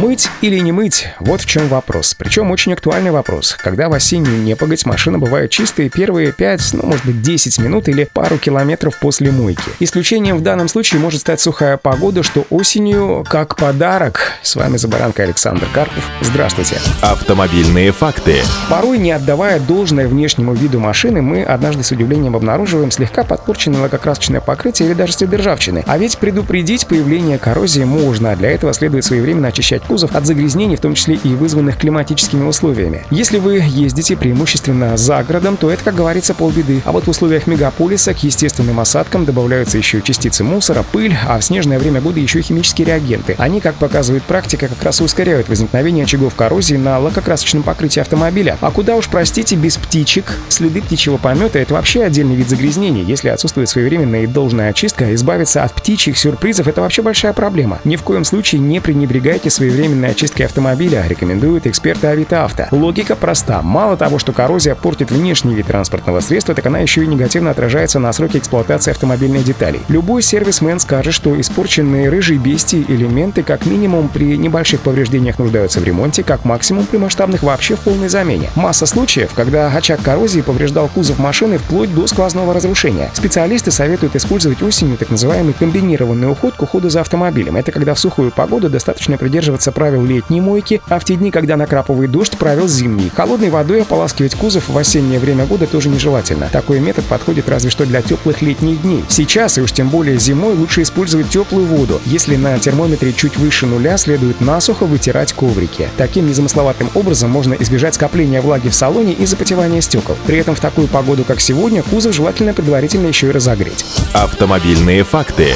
Мыть или не мыть? Вот в чем вопрос. Причем очень актуальный вопрос. Когда в осеннюю непогодь машина бывает чистой первые 5, ну может быть 10 минут или пару километров после мойки. Исключением в данном случае может стать сухая погода, что осенью как подарок. С вами за баранкой Александр Карпов. Здравствуйте. Автомобильные факты. Порой, не отдавая должное внешнему виду машины, мы однажды с удивлением обнаруживаем слегка подпорченное лакокрасочное покрытие или даже следы ржавчины. А ведь предупредить появление коррозии можно, а для этого следует своевременно очищать кузов от загрязнений, в том числе и вызванных климатическими условиями. Если вы ездите преимущественно за городом, то это, как говорится, полбеды. А вот в условиях мегаполиса к естественным осадкам добавляются еще частицы мусора, пыль, а в снежное время года еще и химические реагенты. Они, как показывает практика, как раз ускоряют возникновение очагов коррозии на лакокрасочном покрытии автомобиля. А куда уж, простите, без птичек, следы птичьего помета — это вообще отдельный вид загрязнений. Если отсутствует своевременная и должная очистка, избавиться от птичьих сюрпризов — это вообще большая проблема. Ни в коем случае не пренебрегайте своевременной своевременной очистки автомобиля рекомендуют эксперты Авито Авто. Логика проста. Мало того, что коррозия портит внешний вид транспортного средства, так она еще и негативно отражается на сроке эксплуатации автомобильных деталей. Любой сервисмен скажет, что испорченные рыжие бестии элементы как минимум при небольших повреждениях нуждаются в ремонте, как максимум при масштабных вообще в полной замене. Масса случаев, когда очаг коррозии повреждал кузов машины вплоть до сквозного разрушения. Специалисты советуют использовать осенью так называемый комбинированный уход к уходу за автомобилем. Это когда в сухую погоду достаточно придерживаться придерживаться правил летней мойки, а в те дни, когда накрапывает дождь, правил зимней. Холодной водой ополаскивать кузов в осеннее время года тоже нежелательно. Такой метод подходит разве что для теплых летних дней. Сейчас, и уж тем более зимой, лучше использовать теплую воду. Если на термометре чуть выше нуля, следует насухо вытирать коврики. Таким незамысловатым образом можно избежать скопления влаги в салоне и запотевания стекол. При этом в такую погоду, как сегодня, кузов желательно предварительно еще и разогреть. Автомобильные факты.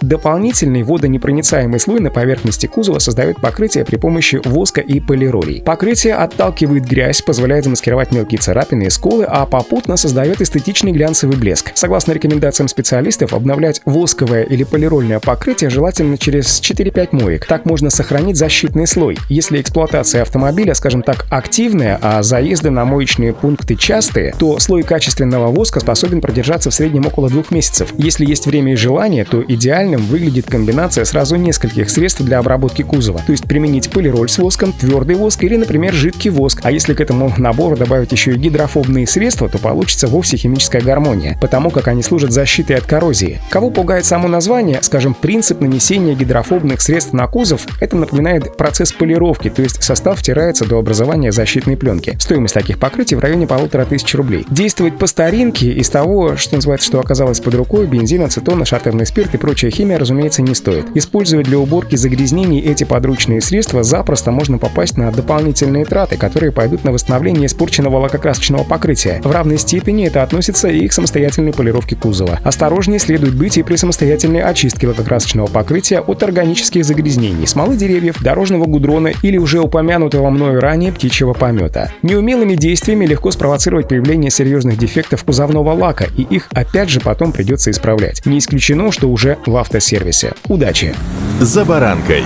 Дополнительный водонепроницаемый слой на поверхности кузова создает покрытие при помощи воска и полиролей. Покрытие отталкивает грязь, позволяет замаскировать мелкие царапины и сколы, а попутно создает эстетичный глянцевый блеск. Согласно рекомендациям специалистов, обновлять восковое или полирольное покрытие желательно через 4-5 моек. Так можно сохранить защитный слой. Если эксплуатация автомобиля, скажем так, активная, а заезды на моечные пункты частые, то слой качественного воска способен продержаться в среднем около двух месяцев. Если есть время и желание, то идеально идеальным выглядит комбинация сразу нескольких средств для обработки кузова. То есть применить полироль с воском, твердый воск или, например, жидкий воск. А если к этому набору добавить еще и гидрофобные средства, то получится вовсе химическая гармония, потому как они служат защитой от коррозии. Кого пугает само название, скажем, принцип нанесения гидрофобных средств на кузов, это напоминает процесс полировки, то есть состав втирается до образования защитной пленки. Стоимость таких покрытий в районе полутора тысяч рублей. Действовать по старинке из того, что называется, что оказалось под рукой, бензин, ацетон, шатырный спирт и прочая химия, разумеется, не стоит. Используя для уборки загрязнений эти подручные средства, запросто можно попасть на дополнительные траты, которые пойдут на восстановление испорченного лакокрасочного покрытия. В равной степени это относится и к самостоятельной полировке кузова. Осторожнее следует быть и при самостоятельной очистке лакокрасочного покрытия от органических загрязнений, смолы деревьев, дорожного гудрона или уже упомянутого мною ранее птичьего помета. Неумелыми действиями легко спровоцировать появление серьезных дефектов кузовного лака, и их опять же потом придется исправлять. Не исключено, что уже в автосервисе. Удачи! «За баранкой»